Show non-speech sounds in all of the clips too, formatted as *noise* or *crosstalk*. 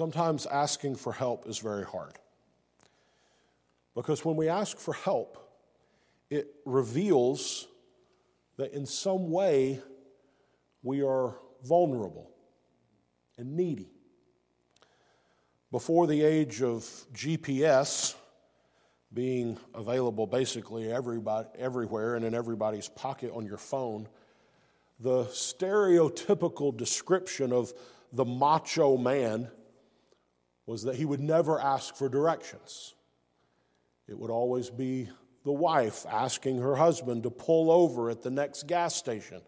sometimes asking for help is very hard. Because when we ask for help, it reveals that in some way we are vulnerable and needy. Before the age of GPS being available basically everybody, everywhere and in everybody's pocket on your phone, the stereotypical description of the macho man was that he would never ask for directions. It would always be the wife asking her husband to pull over at the next gas station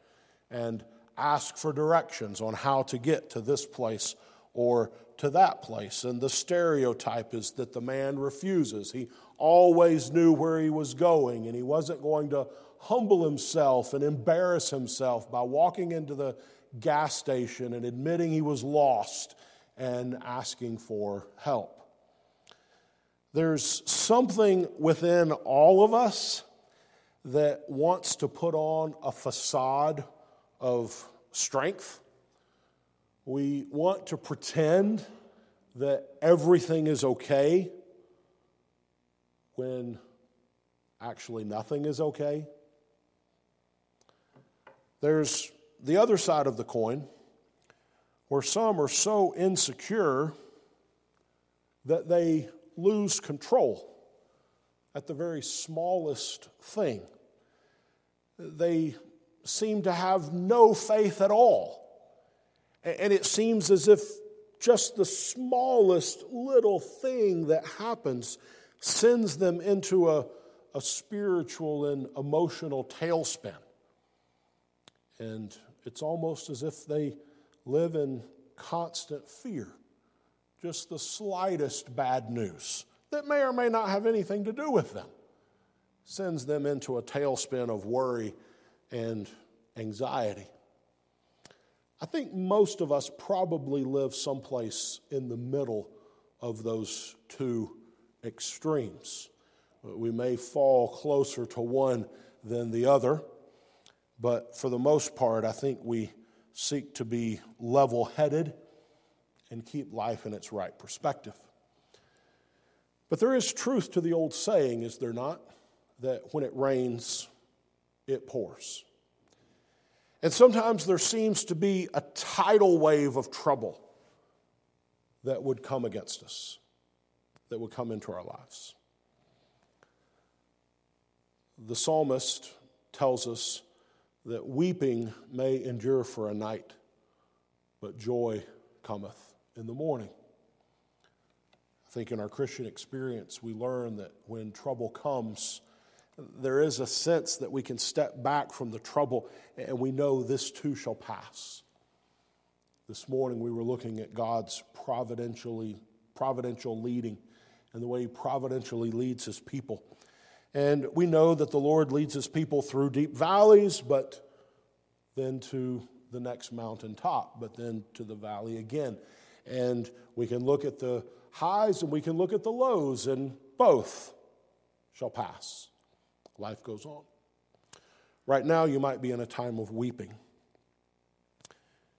and ask for directions on how to get to this place or to that place. And the stereotype is that the man refuses. He always knew where he was going, and he wasn't going to humble himself and embarrass himself by walking into the gas station and admitting he was lost and asking for help. There's something within all of us that wants to put on a facade of strength. We want to pretend that everything is okay when actually nothing is okay. There's the other side of the coin where some are so insecure that they lose control at the very smallest thing. They seem to have no faith at all. And it seems as if just the smallest little thing that happens sends them into a, a spiritual and emotional tailspin. And it's almost as if they live in constant fear. Just the slightest bad news that may or may not have anything to do with them sends them into a tailspin of worry and anxiety. I think most of us probably live someplace in the middle of those two extremes. We may fall closer to one than the other, but for the most part, I think we seek to be level headed and keep life in its right perspective. But there is truth to the old saying, is there not? That when it rains, it pours. And sometimes there seems to be a tidal wave of trouble that would come against us, that would come into our lives. The psalmist tells us that weeping may endure for a night, but joy cometh in the morning. I think in our Christian experience, we learn that when trouble comes, there is a sense that we can step back from the trouble and we know this too shall pass. This morning we were looking at God's providentially providential leading and the way he providentially leads his people. And we know that the Lord leads his people through deep valleys, but then to the next mountaintop, but then to the valley again. And we can look at the highs and we can look at the lows, and both shall pass. Life goes on. Right now, you might be in a time of weeping.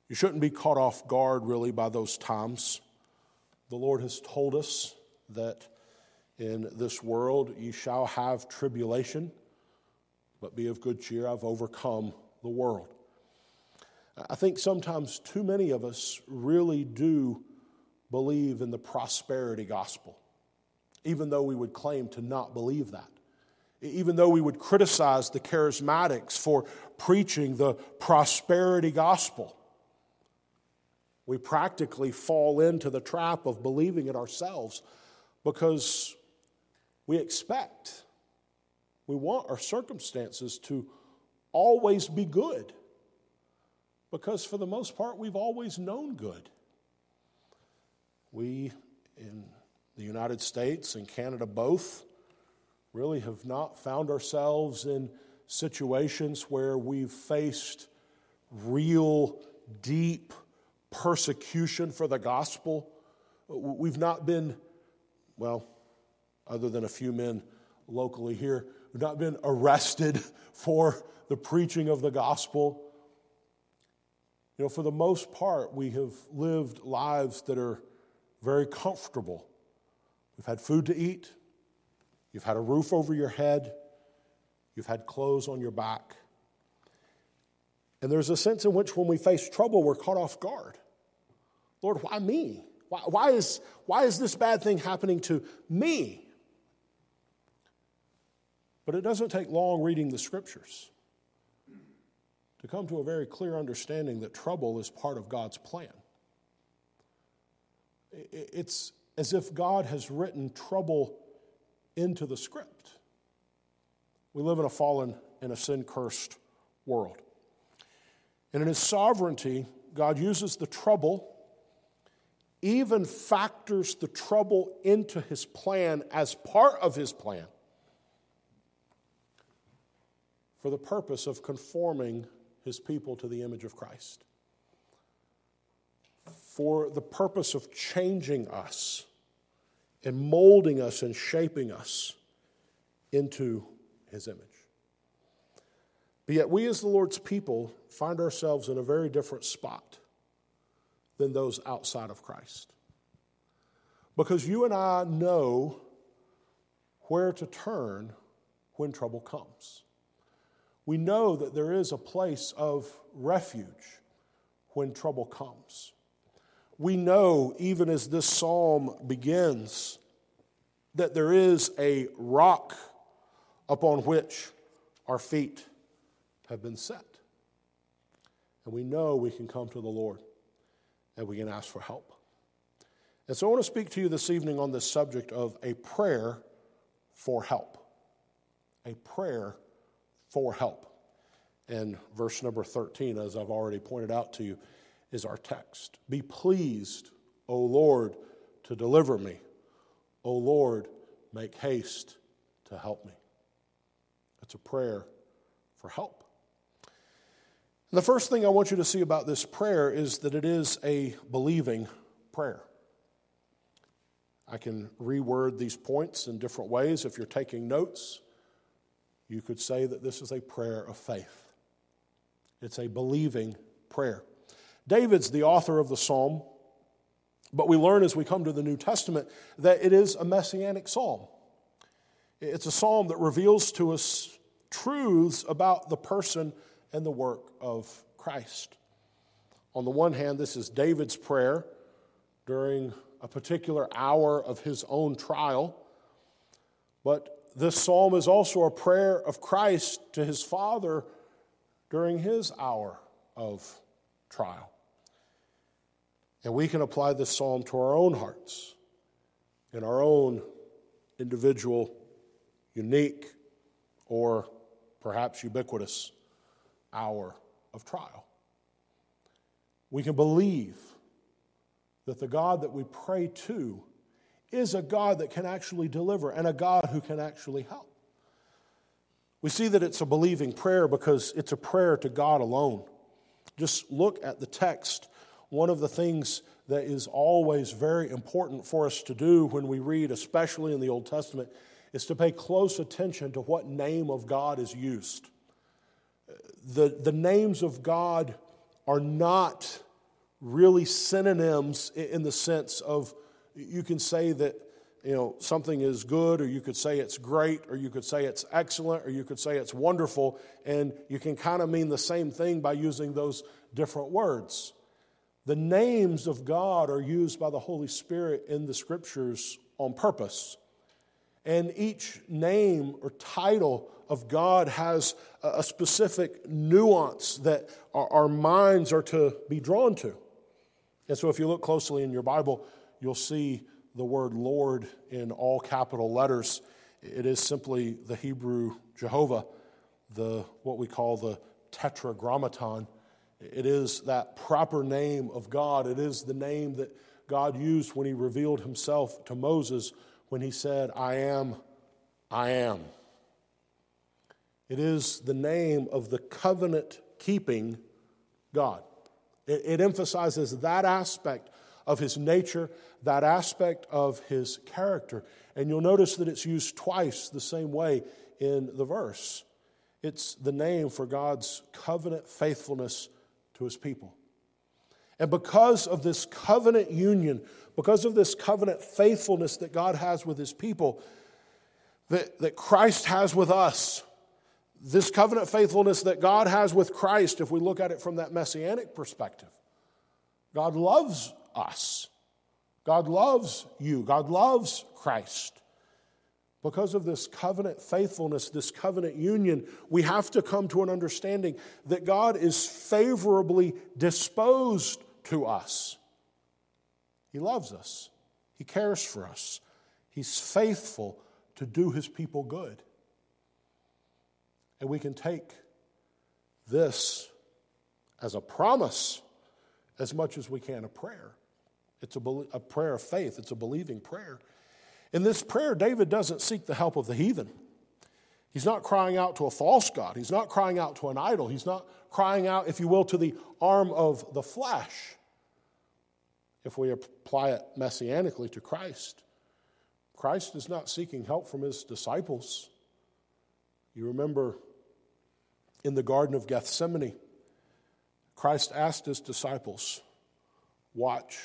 You shouldn't be caught off guard, really, by those times. The Lord has told us that in this world you shall have tribulation, but be of good cheer. I've overcome the world. I think sometimes too many of us really do believe in the prosperity gospel, even though we would claim to not believe that. Even though we would criticize the charismatics for preaching the prosperity gospel, we practically fall into the trap of believing it ourselves because we expect, we want our circumstances to always be good because for the most part, we've always known good. We in the United States and Canada both really have not found ourselves in situations where we've faced real, deep persecution for the gospel. We've not been, well, other than a few men locally here, we've not been arrested *laughs* for the preaching of the gospel. You know, for the most part, we have lived lives that are very comfortable. We've had food to eat, you've had a roof over your head, you've had clothes on your back. And there's a sense in which when we face trouble, we're caught off guard. Lord, why me? Why, why, is, why is this bad thing happening to me? But it doesn't take long reading the scriptures to come to a very clear understanding that trouble is part of God's plan. It's as if God has written trouble into the script. We live in a fallen and a sin cursed world. And in his sovereignty, God uses the trouble, even factors the trouble into his plan as part of his plan for the purpose of conforming his people to the image of Christ, for the purpose of changing us and molding us and shaping us into his image. But yet, we as the Lord's people find ourselves in a very different spot than those outside of Christ. Because you and I know where to turn when trouble comes. We know that there is a place of refuge when trouble comes. We know, even as this psalm begins, that there is a rock upon which our feet have been set. And we know we can come to the Lord and we can ask for help. And so I want to speak to you this evening on this subject of a prayer for help. A prayer for help. And verse number 13, as I've already pointed out to you, is our text. Be pleased, O Lord, to deliver me. O Lord, make haste to help me. It's a prayer for help. The first thing I want you to see about this prayer is that it is a believing prayer. I can reword these points in different ways. If you're taking notes, you could say that this is a prayer of faith. It's a believing prayer. David's the author of the psalm, but we learn as we come to the New Testament that it is a messianic psalm. It's a psalm that reveals to us truths about the person and the work of Christ. On the one hand, this is David's prayer during a particular hour of his own trial, but this psalm is also a prayer of Christ to his Father during his hour of trial. And we can apply this psalm to our own hearts, in our own individual, unique, or perhaps ubiquitous hour of trial. We can believe that the God that we pray to is a God that can actually deliver and a God who can actually help. We see that it's a believing prayer because it's a prayer to God alone. Just look at the text. One of the things that is always very important for us to do when we read, especially in the Old Testament, is to pay close attention to what name of God is used the, the names of God are not really synonyms in the sense of you can say that you know something is good or you could say it's great or you could say it's excellent or you could say it's wonderful and you can kind of mean the same thing by using those different words the names of god are used by the holy spirit in the scriptures on purpose and each name or title of God has a specific nuance that our minds are to be drawn to. And so, if you look closely in your Bible, you'll see the word Lord in all capital letters. It is simply the Hebrew Jehovah, the, what we call the tetragrammaton. It is that proper name of God. It is the name that God used when he revealed himself to Moses when he said, I am, I am. It is the name of the covenant keeping God. It, it, emphasizes that aspect of his nature, that aspect of his character. And you'll notice that it's used twice the same way in the verse. It's the name for God's covenant faithfulness to his people. And because of this covenant union, because of this covenant faithfulness that God has with his people, that, that Christ has with us, this covenant faithfulness that God has with Christ, if we look at it from that messianic perspective, God loves us. God loves you. God loves Christ. Because of this covenant faithfulness, this covenant union, we have to come to an understanding that God is favorably disposed to us. He loves us, He cares for us, He's faithful to do His people good. And we can take this as a promise as much as we can a prayer. It's a, a prayer of faith, it's a believing prayer. In this prayer, David doesn't seek the help of the heathen. He's not crying out to a false God. He's not crying out to an idol. He's not crying out, if you will, to the arm of the flesh. If we apply it messianically to Christ, Christ is not seeking help from his disciples. You remember in the Garden of Gethsemane, Christ asked his disciples, Watch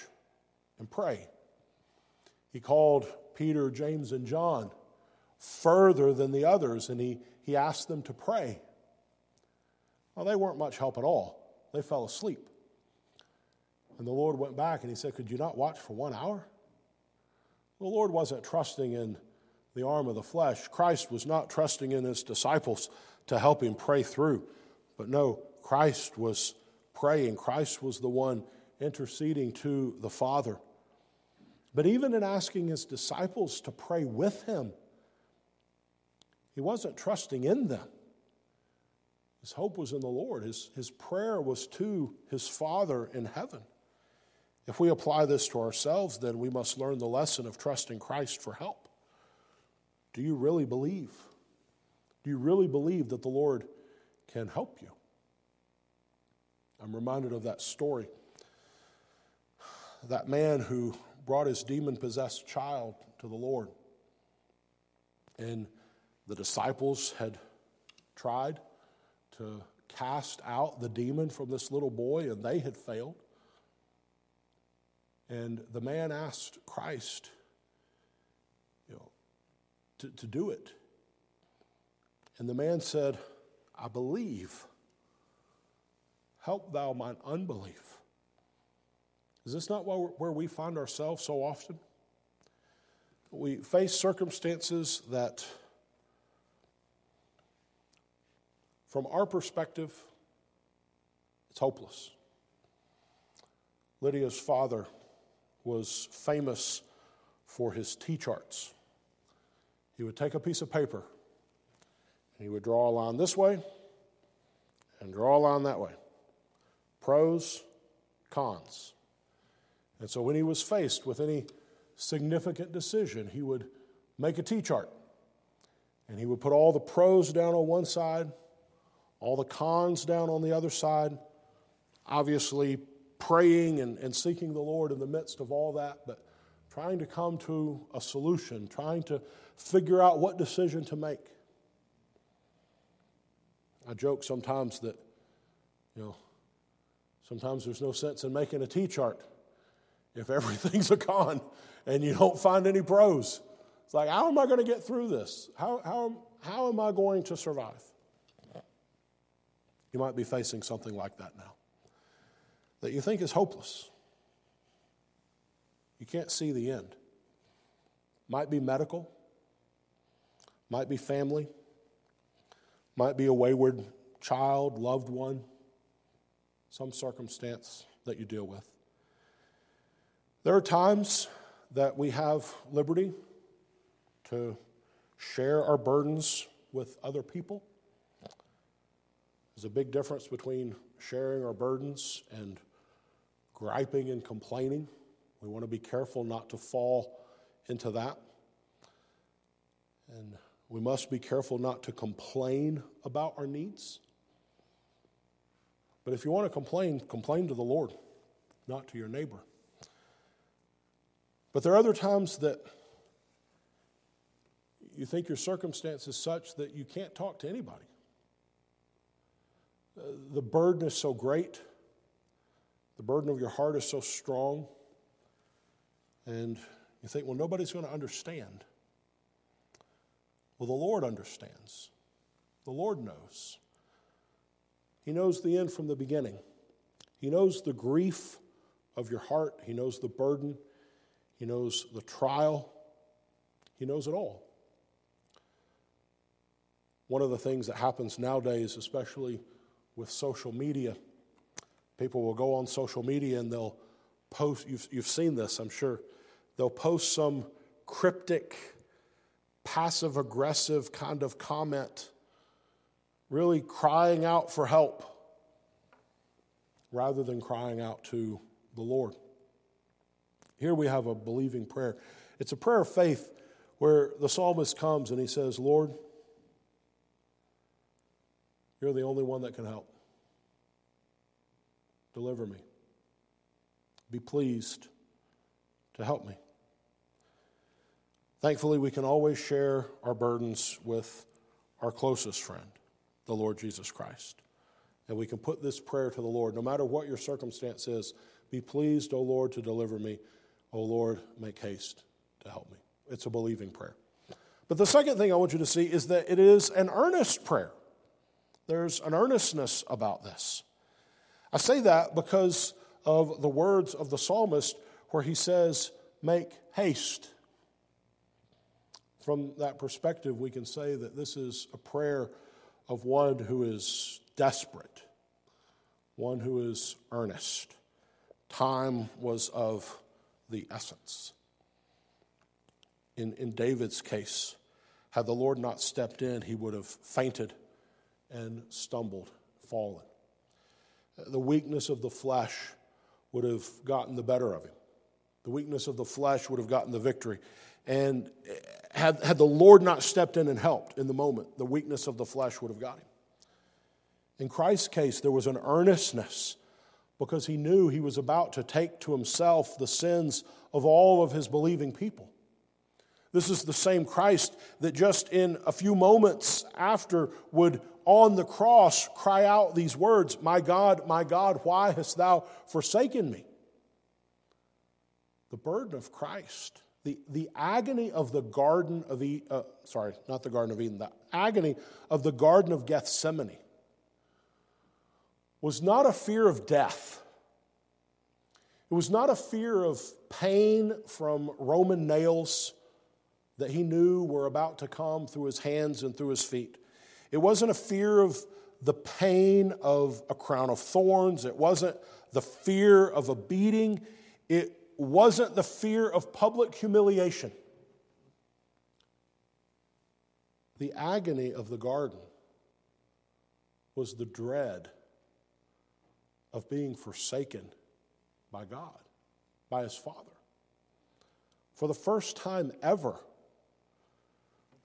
and pray. He called Peter, James, and John further than the others, and he, he asked them to pray. Well, they weren't much help at all. They fell asleep. And the Lord went back and he said, Could you not watch for one hour? The Lord wasn't trusting in the arm of the flesh. Christ was not trusting in his disciples to help him pray through. But no, Christ was praying. Christ was the one interceding to the Father. But even in asking his disciples to pray with him, he wasn't trusting in them. His hope was in the Lord. His, his prayer was to his Father in heaven. If we apply this to ourselves, then we must learn the lesson of trusting Christ for help. Do you really believe? Do you really believe that the Lord can help you? I'm reminded of that story. That man who brought his demon possessed child to the Lord. And the disciples had tried to cast out the demon from this little boy, and they had failed. And the man asked Christ you know, to, to do it. And the man said, I believe. Help thou mine unbelief. Is this not where we find ourselves so often? We face circumstances that, from our perspective, it's hopeless. Lydia's father was famous for his T charts. He would take a piece of paper and he would draw a line this way and draw a line that way. Pros, cons. And so when he was faced with any significant decision, he would make a T chart. And he would put all the pros down on one side, all the cons down on the other side, obviously praying and, and seeking the Lord in the midst of all that, but trying to come to a solution, trying to figure out what decision to make. I joke sometimes that, you know, sometimes there's no sense in making a T chart if everything's *laughs* a con and you don't find any pros. It's like, how am I going to get through this? How, how, how am I going to survive? You might be facing something like that now that you think is hopeless. You can't see the end. Might be medical, might be family, might be a wayward child, loved one, some circumstance that you deal with. There are times that we have liberty to share our burdens with other people. There's a big difference between sharing our burdens and griping and complaining. We want to be careful not to fall into that. And we must be careful not to complain about our needs. But if you want to complain, complain to the Lord, not to your neighbor. But there are other times that you think your circumstance is such that you can't talk to anybody. Uh, the burden is so great The burden of your heart is so strong. And you think, well, nobody's going to understand. Well, the Lord understands. The Lord knows. He knows the end from the beginning. He knows the grief of your heart. He knows the burden. He knows the trial. He knows it all. One of the things that happens nowadays, especially with social media, people will go on social media and they'll post, you've, you've seen this, I'm sure, they'll post some cryptic, passive aggressive kind of comment really crying out for help rather than crying out to the Lord. Here we have a believing prayer. It's a prayer of faith where the psalmist comes and he says, Lord, you're the only one that can help. Deliver me. Be pleased to help me. Thankfully, we can always share our burdens with our closest friend the Lord Jesus Christ. And we can put this prayer to the Lord, no matter what your circumstance is Be pleased, O Lord, to deliver me. O Lord, make haste to help me. It's a believing prayer. But the second thing I want you to see is that it is an earnest prayer. There's an earnestness about this. I say that because of the words of the psalmist where he says, Make haste. From that perspective, we can say that this is a prayer of one who is desperate, one who is earnest. Time was of the essence. In, in David's case, had the Lord not stepped in, he would have fainted and stumbled, fallen. The weakness of the flesh would have gotten the better of him. The weakness of the flesh would have gotten the victory. And had, had the Lord not stepped in and helped in the moment, the weakness of the flesh would have got him. In Christ's case, there was an earnestness because he knew he was about to take to himself the sins of all of his believing people. This is the same Christ that just in a few moments after would on the cross cry out these words My God, my God, why hast thou forsaken me? The burden of Christ the, the agony of the Garden of Eden, uh, sorry, not the Garden of Eden, the agony of the Garden of Gethsemane was not a fear of death. It was not a fear of pain from Roman nails that he knew were about to come through his hands and through his feet. It wasn't a fear of the pain of a crown of thorns. It wasn't the fear of a beating. It wasn't the fear of public humiliation. The agony of the garden was the dread of being forsaken by God, by his Father. For the first time ever,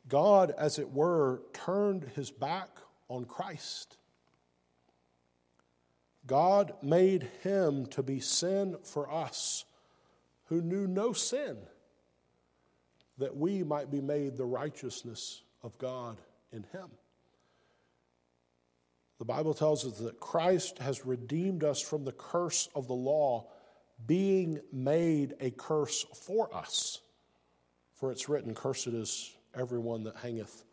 God, as it were, turned his back on Christ. God made him to be sin for us who knew no sin, that we might be made the righteousness of God in him. The Bible tells us that Christ has redeemed us from the curse of the law, being made a curse for us. For it's written, Cursed is everyone that hangeth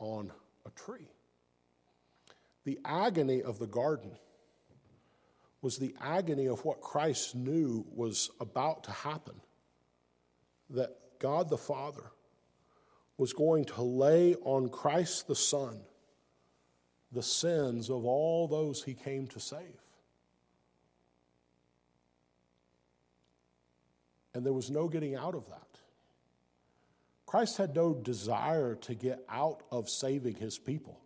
on a tree. The agony of the garden was the agony of what Christ knew was about to happen. That God the Father was going to lay on Christ the Son the sins of all those he came to save. And there was no getting out of that. Christ had no desire to get out of saving his people.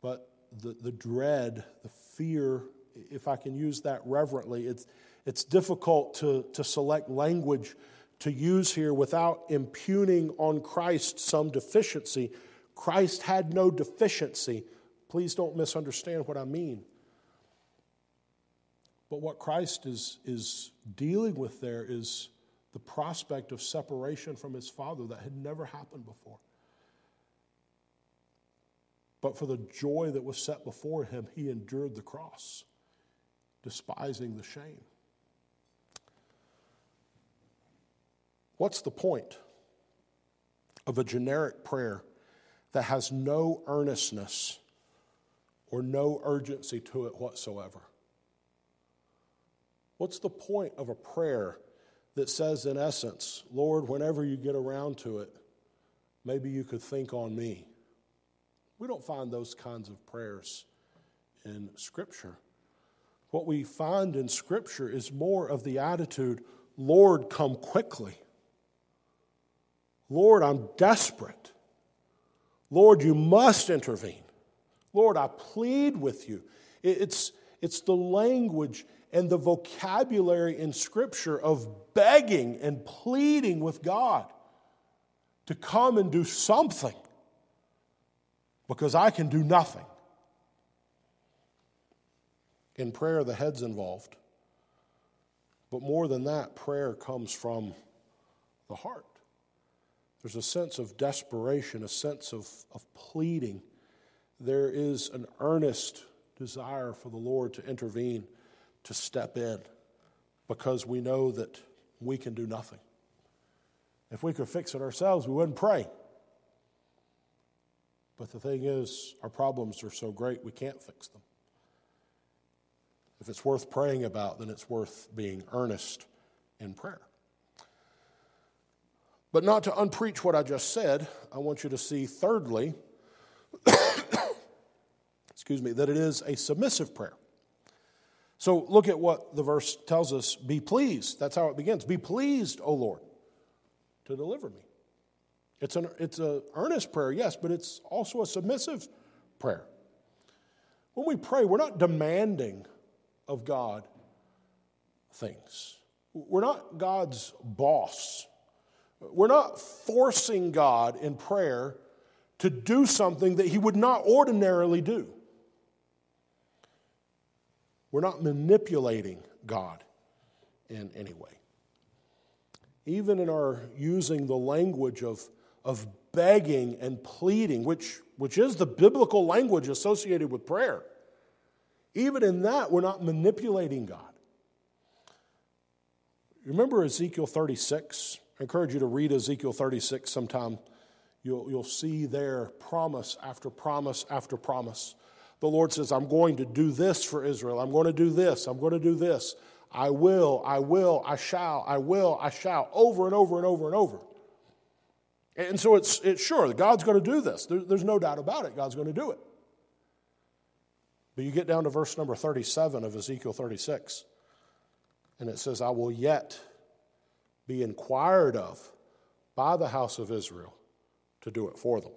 But the, the dread, the fear, if I can use that reverently, it's, it's difficult to, to select language to use here without impugning on Christ some deficiency. Christ had no deficiency. Please don't misunderstand what I mean. But what Christ is, is dealing with there is the prospect of separation from his Father that had never happened before. But for the joy that was set before him, he endured the cross. despising the shame. What's the point of a generic prayer that has no earnestness or no urgency to it whatsoever? What's the point of a prayer that says, in essence, Lord, whenever you get around to it, maybe you could think on me? We don't find those kinds of prayers in Scripture. What we find in Scripture is more of the attitude, Lord, come quickly. Lord, I'm desperate. Lord, you must intervene. Lord, I plead with you. It's, it's the language and the vocabulary in Scripture of begging and pleading with God to come and do something because I can do nothing. In prayer, the head's involved. But more than that, prayer comes from the heart. There's a sense of desperation, a sense of, of pleading. There is an earnest desire for the Lord to intervene, to step in, because we know that we can do nothing. If we could fix it ourselves, we wouldn't pray. But the thing is, our problems are so great we can't fix them. If it's worth praying about, then it's worth being earnest in prayer. But not to unpreach what I just said, I want you to see, thirdly, *coughs* excuse me, that it is a submissive prayer. So look at what the verse tells us be pleased. That's how it begins. Be pleased, O Lord, to deliver me. It's an it's an earnest prayer, yes, but it's also a submissive prayer. When we pray, we're not demanding of God things. We're not God's boss. We're not forcing God in prayer to do something that He would not ordinarily do. We're not manipulating God in any way. Even in our using the language of, of begging and pleading, which, which is the biblical language associated with prayer, even in that, we're not manipulating God. Remember Ezekiel 36? I encourage you to read Ezekiel 36 sometime. You'll, you'll see there promise after promise after promise. The Lord says, I'm going to do this for Israel. I'm going to do this. I'm going to do this. I will, I will, I shall, I will, I shall, over and over and over and over. And so it's, it's sure God's going to do this. There, there's no doubt about it. God's going to do it. But you get down to verse number 37 of Ezekiel 36, and it says, I will yet be inquired of by the house of Israel to do it for them.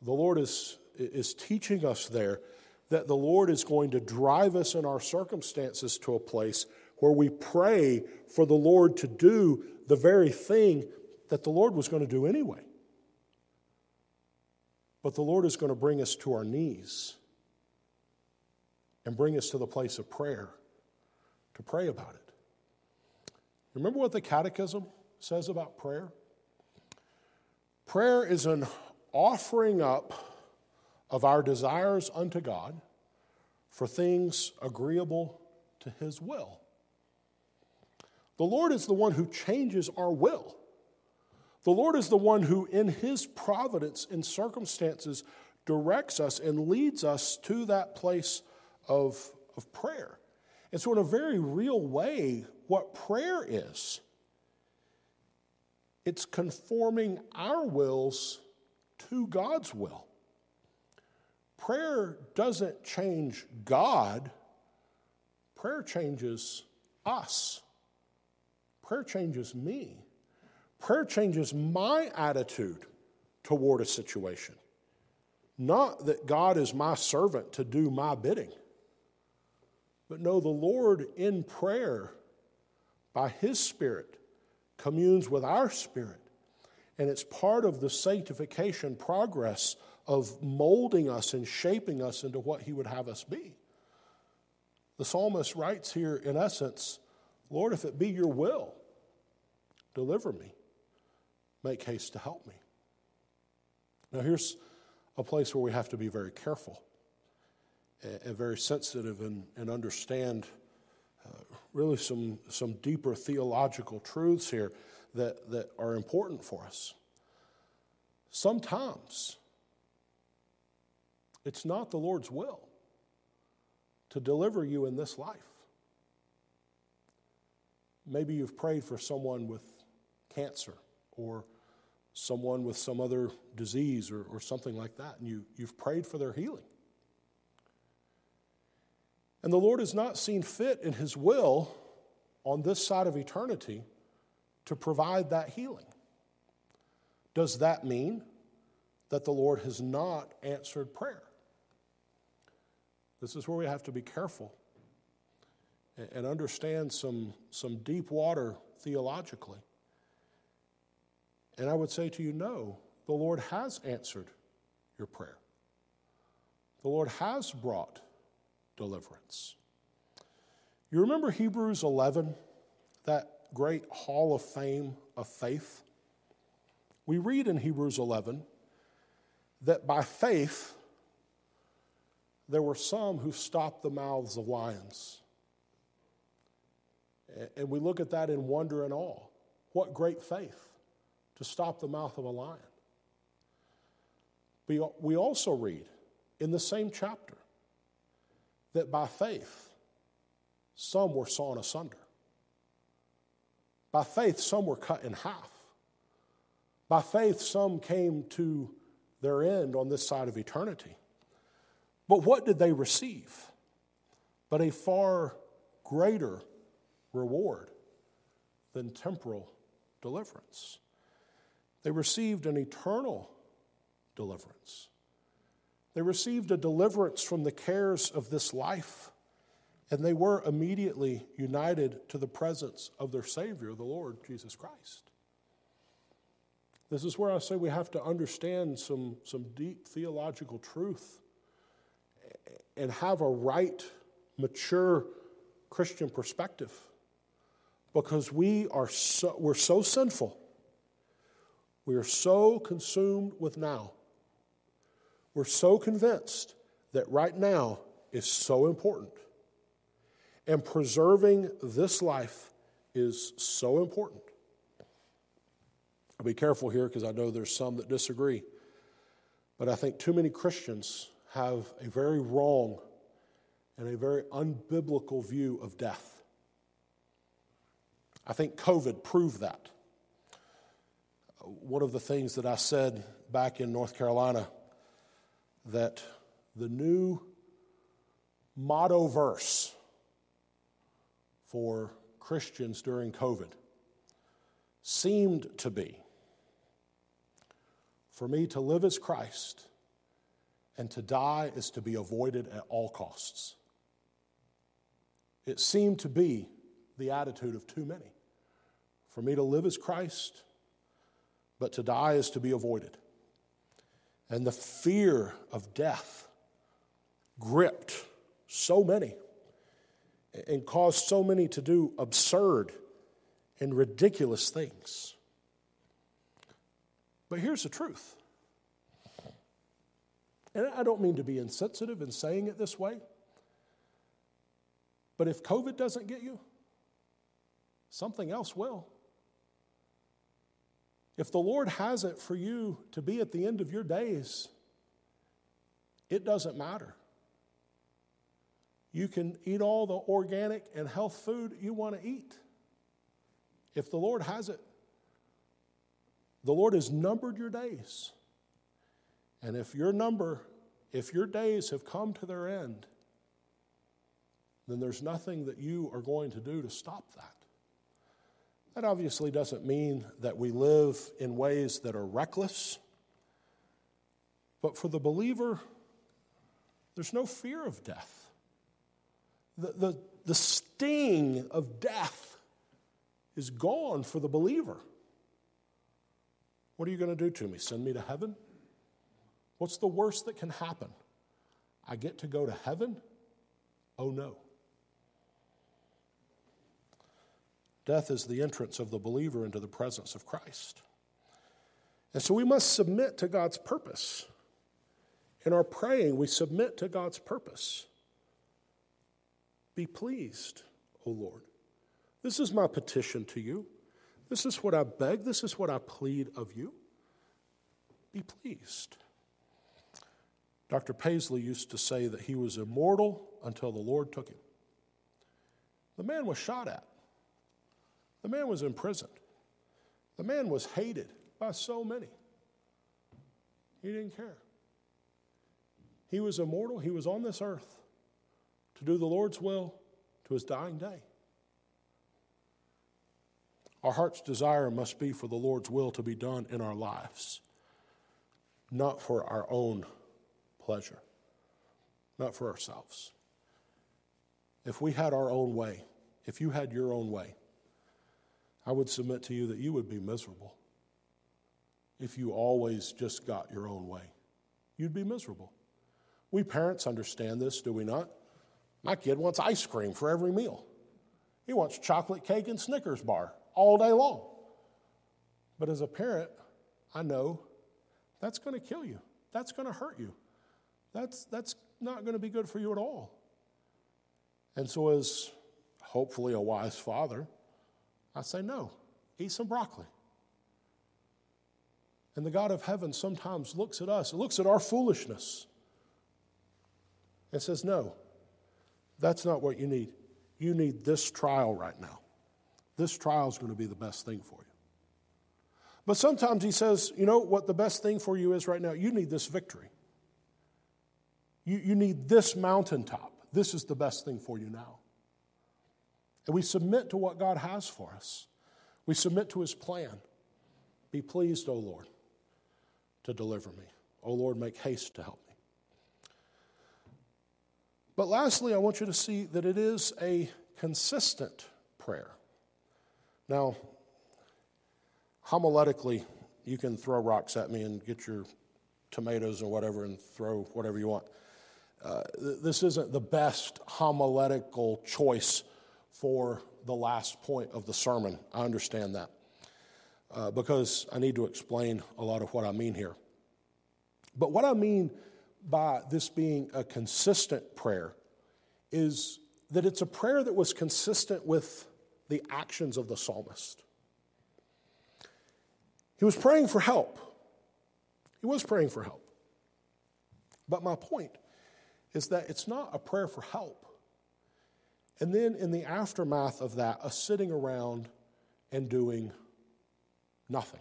The Lord is, is teaching us there that the Lord is going to drive us in our circumstances to a place where we pray for the Lord to do the very thing that the Lord was going to do anyway. But the Lord is going to bring us to our knees and bring us to the place of prayer to pray about it. Remember what the Catechism says about prayer? Prayer is an offering up of our desires unto God for things agreeable to His will. The Lord is the one who changes our will. The Lord is the one who, in His providence in circumstances, directs us and leads us to that place of, of prayer. And so, in a very real way, what prayer is it's conforming our wills to God's will. Prayer doesn't change God, prayer changes us. Prayer changes me. Prayer changes my attitude toward a situation. Not that God is my servant to do my bidding. But no, the Lord in prayer, by His Spirit, communes with our spirit. And it's part of the sanctification progress of molding us and shaping us into what He would have us be. The psalmist writes here, in essence, Lord, if it be your will, deliver me. Make haste to help me. Now, here's a place where we have to be very careful. and very sensitive and, and understand really some, some deeper theological truths here that, that are important for us. Sometimes it's not the Lord's will to deliver you in this life. Maybe you've prayed for someone with cancer or someone with some other disease or, or something like that, and you, you've prayed for their healing. And the Lord has not seen fit in His will on this side of eternity to provide that healing. Does that mean that the Lord has not answered prayer? This is where we have to be careful and understand some, some deep water theologically. And I would say to you, no, the Lord has answered your prayer. The Lord has brought deliverance. You remember Hebrews 11, that great hall of fame of faith? We read in Hebrews 11 that by faith, there were some who stopped the mouths of lions. And we look at that in wonder and awe. What great faith to stop the mouth of a lion. We also read in the same chapter that by faith, some were sawn asunder. By faith, some were cut in half. By faith, some came to their end on this side of eternity. But what did they receive? But a far greater reward than temporal deliverance. They received an eternal deliverance. They received a deliverance from the cares of this life, and they were immediately united to the presence of their Savior, the Lord Jesus Christ. This is where I say we have to understand some, some deep theological truth and have a right, mature Christian perspective because we are so, we're so sinful. We are so consumed with now. We're so convinced that right now is so important. And preserving this life is so important. I'll be careful here because I know there's some that disagree. But I think too many Christians have a very wrong and a very unbiblical view of death. I think COVID proved that. One of the things that I said back in North Carolina that the new motto verse for Christians during COVID seemed to be for me to live as Christ and to die is to be avoided at all costs. It seemed to be the attitude of too many. For me to live as Christ, but to die is to be avoided. And the fear of death gripped so many and caused so many to do absurd and ridiculous things. But here's the truth and I don't mean to be insensitive in saying it this way, but if COVID doesn't get you, something else will. If the Lord has it for you to be at the end of your days, it doesn't matter. You can eat all the organic and health food you want to eat. If the Lord has it, the Lord has numbered your days. And if your number, if your days have come to their end, then there's nothing that you are going to do to stop that. That obviously doesn't mean that we live in ways that are reckless. But for the believer, there's no fear of death. The, the, the sting of death is gone for the believer. What are you going to do to me? Send me to heaven? What's the worst that can happen? I get to go to heaven? Oh no. Death is the entrance of the believer into the presence of Christ. And so we must submit to God's purpose In our praying, we submit to God's purpose. Be pleased, O Lord. This is my petition to you. This is what I beg. This is what I plead of you. Be pleased. Dr. Paisley used to say that he was immortal until the Lord took him. The man was shot at, the man was imprisoned, the man was hated by so many. He didn't care. He was immortal, he was on this earth to do the Lord's will to his dying day. Our heart's desire must be for the Lord's will to be done in our lives, not for our own pleasure, not for ourselves. If we had our own way, if you had your own way, I would submit to you that you would be miserable. If you always just got your own way, you'd be miserable. We parents understand this, do we not? My kid wants ice cream for every meal. He wants chocolate cake and Snickers bar all day long. But as a parent, I know that's going to kill you. That's going to hurt you. That's, that's not going to be good for you at all. And so, as hopefully a wise father, I say, no, eat some broccoli. And the God of heaven sometimes looks at us, looks at our foolishness, and says, no, that's not what you need. You need this trial right now. This trial is going to be the best thing for you. But sometimes he says, you know what the best thing for you is right now? You need this victory. You, you need this mountaintop. This is the best thing for you now. And we submit to what God has for us. We submit to his plan. Be pleased, O Lord, to deliver me. O Lord, make haste to help me. But lastly, I want you to see that it is a consistent prayer. Now, homiletically, you can throw rocks at me and get your tomatoes or whatever and throw whatever you want. Uh, this isn't the best homiletical choice for the last point of the sermon. I understand that uh, because I need to explain a lot of what I mean here. But what I mean by this being a consistent prayer is that it's a prayer that was consistent with the actions of the psalmist. He was praying for help. He was praying for help. But my point is that it's not a prayer for help. And then in the aftermath of that, a sitting around and doing nothing.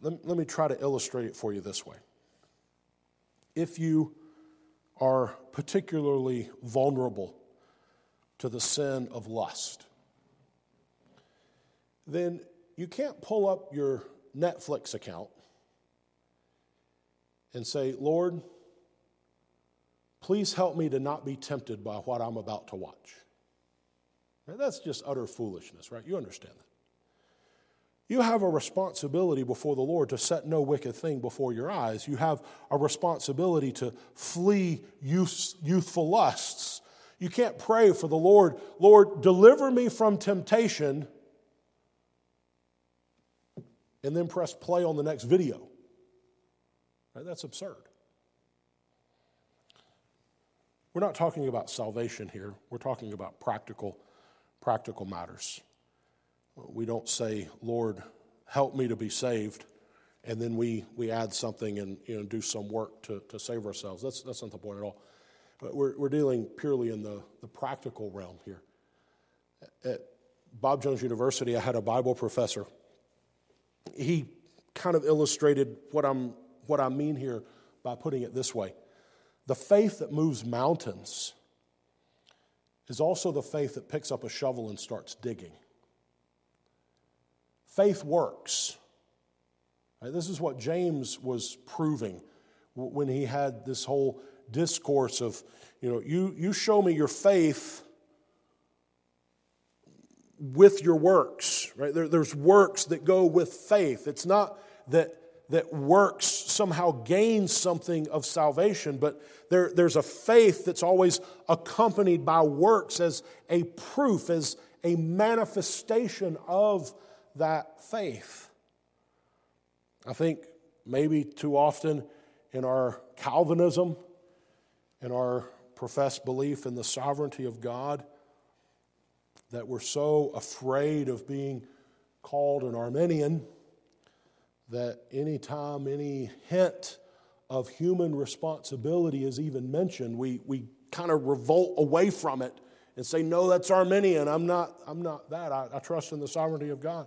Let, let me try to illustrate it for you this way. If you are particularly vulnerable to the sin of lust, then you can't pull up your Netflix account and say, Lord, please help me to not be tempted by what I'm about to watch. That's just utter foolishness, right? You understand that. You have a responsibility before the Lord to set no wicked thing before your eyes. You have a responsibility to flee youth, youthful lusts. You can't pray for the Lord, Lord, deliver me from temptation, and then press play on the next video. Right? That's absurd. We're not talking about salvation here. We're talking about practical, practical matters. We don't say, Lord, help me to be saved, and then we, we add something and you know, do some work to, to save ourselves. That's, that's not the point at all. But we're, we're dealing purely in the, the practical realm here. At Bob Jones University, I had a Bible professor. He kind of illustrated what, I'm, what I mean here by putting it this way The faith that moves mountains is also the faith that picks up a shovel and starts digging. Faith works. Right? This is what James was proving when he had this whole discourse of, you know, you, you show me your faith with your works, right? There, there's works that go with faith. It's not that, that works somehow gains something of salvation, but there, there's a faith that's always accompanied by works as a proof, as a manifestation of that faith. I think maybe too often in our Calvinism, in our professed belief in the sovereignty of God, that we're so afraid of being called an Arminian that anytime any hint of human responsibility is even mentioned, we, we kind of revolt away from it and say, No, that's Arminian. I'm not, I'm not that. I, I trust in the sovereignty of God.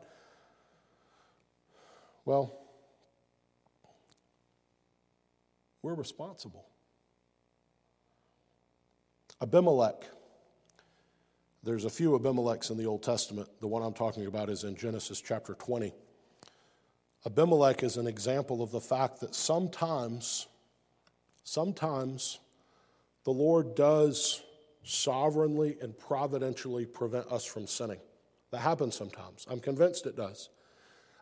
Well, we're responsible. Abimelech. There's a few Abimelechs in the Old Testament. The one I'm talking about is in Genesis chapter 20. Abimelech is an example of the fact that sometimes, sometimes the Lord does sovereignly and providentially prevent us from sinning. That happens sometimes. I'm convinced it does.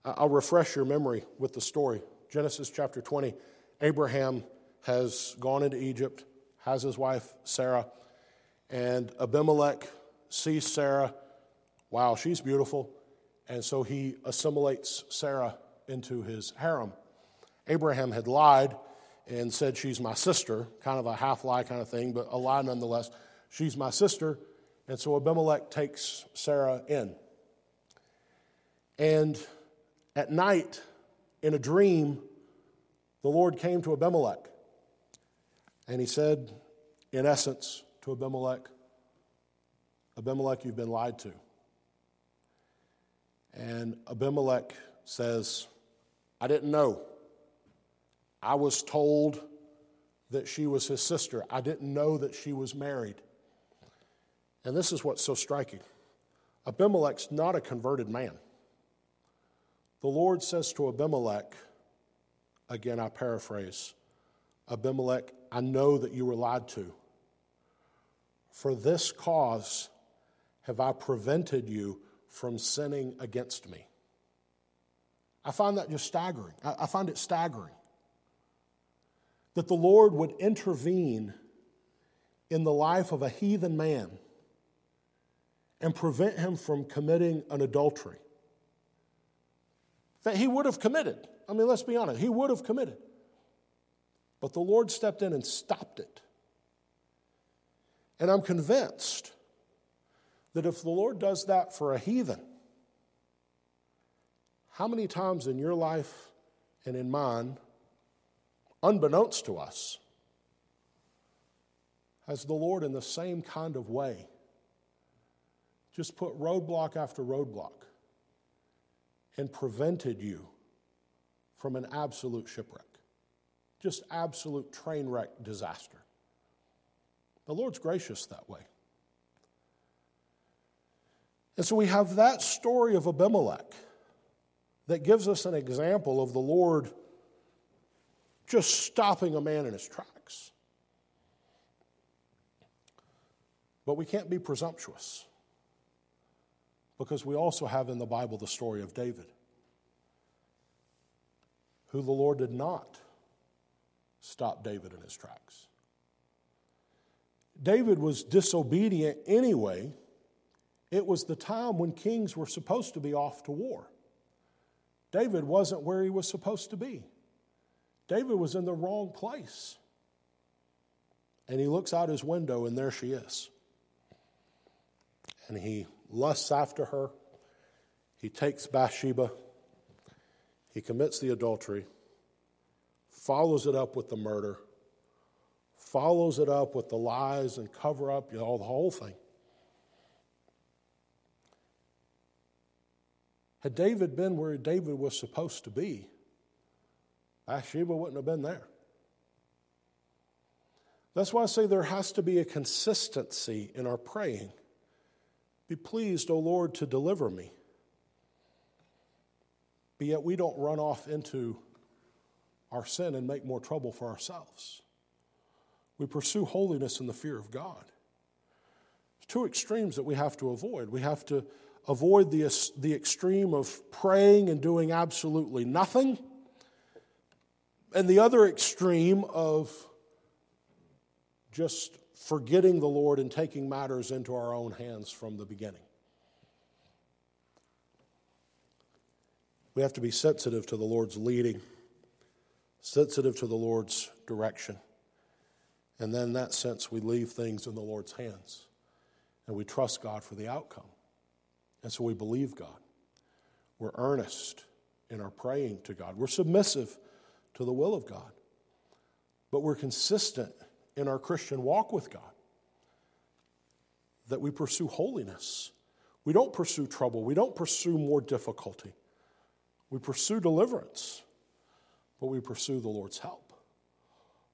I'll refresh your memory with the story. Genesis chapter 20. Abraham has gone into Egypt, has his wife Sarah, and Abimelech sees Sarah. Wow, she's beautiful. And so he assimilates Sarah into his harem. Abraham had lied and said, She's my sister, kind of a half lie kind of thing, but a lie nonetheless. She's my sister. And so Abimelech takes Sarah in. And at night, in a dream, the Lord came to Abimelech. And he said, in essence, to Abimelech, Abimelech, you've been lied to. And Abimelech says, I didn't know. I was told that she was his sister. I didn't know that she was married. And this is what's so striking Abimelech's not a converted man. The Lord says to Abimelech, again, I paraphrase Abimelech, I know that you were lied to. For this cause have I prevented you from sinning against me. I find that just staggering. I find it staggering that the Lord would intervene in the life of a heathen man and prevent him from committing an adultery that he would have committed. I mean, let's be honest, he would have committed. But the Lord stepped in and stopped it. And I'm convinced that if the Lord does that for a heathen, how many times in your life and in mine, unbeknownst to us, has the Lord, in the same kind of way, just put roadblock after roadblock and prevented you from an absolute shipwreck? Just absolute train wreck disaster. The Lord's gracious that way. And so we have that story of Abimelech that gives us an example of the Lord just stopping a man in his tracks. But we can't be presumptuous because we also have in the Bible the story of David, who the Lord did not stop David in his tracks. David was disobedient anyway. It was the time when kings were supposed to be off to war. David wasn't where he was supposed to be. David was in the wrong place. And he looks out his window, and there she is. And he lusts after her. He takes Bathsheba. He commits the adultery, follows it up with the murder, follows it up with the lies and cover up, you know, the whole thing. Had David been where David was supposed to be, Bathsheba wouldn't have been there. That's why I say there has to be a consistency in our praying. Be pleased, O Lord, to deliver me. But yet we don't run off into our sin and make more trouble for ourselves. We pursue holiness in the fear of God. There's two extremes that we have to avoid. We have to avoid the, the extreme of praying and doing absolutely nothing, and the other extreme of just forgetting the Lord and taking matters into our own hands from the beginning. We have to be sensitive to the Lord's leading, sensitive to the Lord's direction. And then, in that sense, we leave things in the Lord's hands and we trust God for the outcome. And so we believe God. We're earnest in our praying to God. We're submissive to the will of God. But we're consistent in our Christian walk with God. That we pursue holiness. We don't pursue trouble. We don't pursue more difficulty. We pursue deliverance, but we pursue the Lord's help.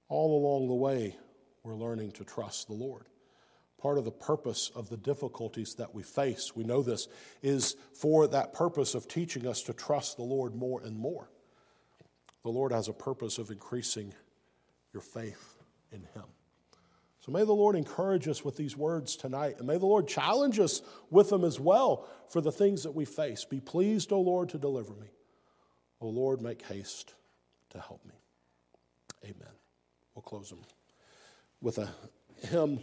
All along the way, we're learning to trust the Lord. Part of the purpose of the difficulties that we face, we know this, is for that purpose of teaching us to trust the Lord more and more. The Lord has a purpose of increasing your faith in Him. So may the Lord encourage us with these words tonight, and may the Lord challenge us with them as well for the things that we face. Be pleased, O Lord, to deliver me. O Lord, make haste to help me. Amen. We'll close them with a hymn.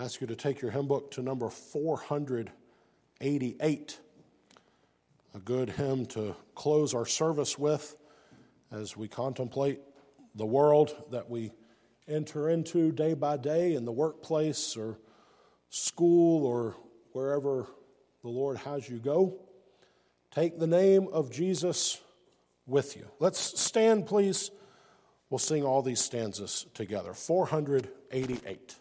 I ask you to take your hymn book to number 488, a good hymn to close our service with as we contemplate the world that we enter into day by day in the workplace or school or wherever the Lord has you go. Take the name of Jesus with you. Let's stand, please. We'll sing all these stanzas together. 488.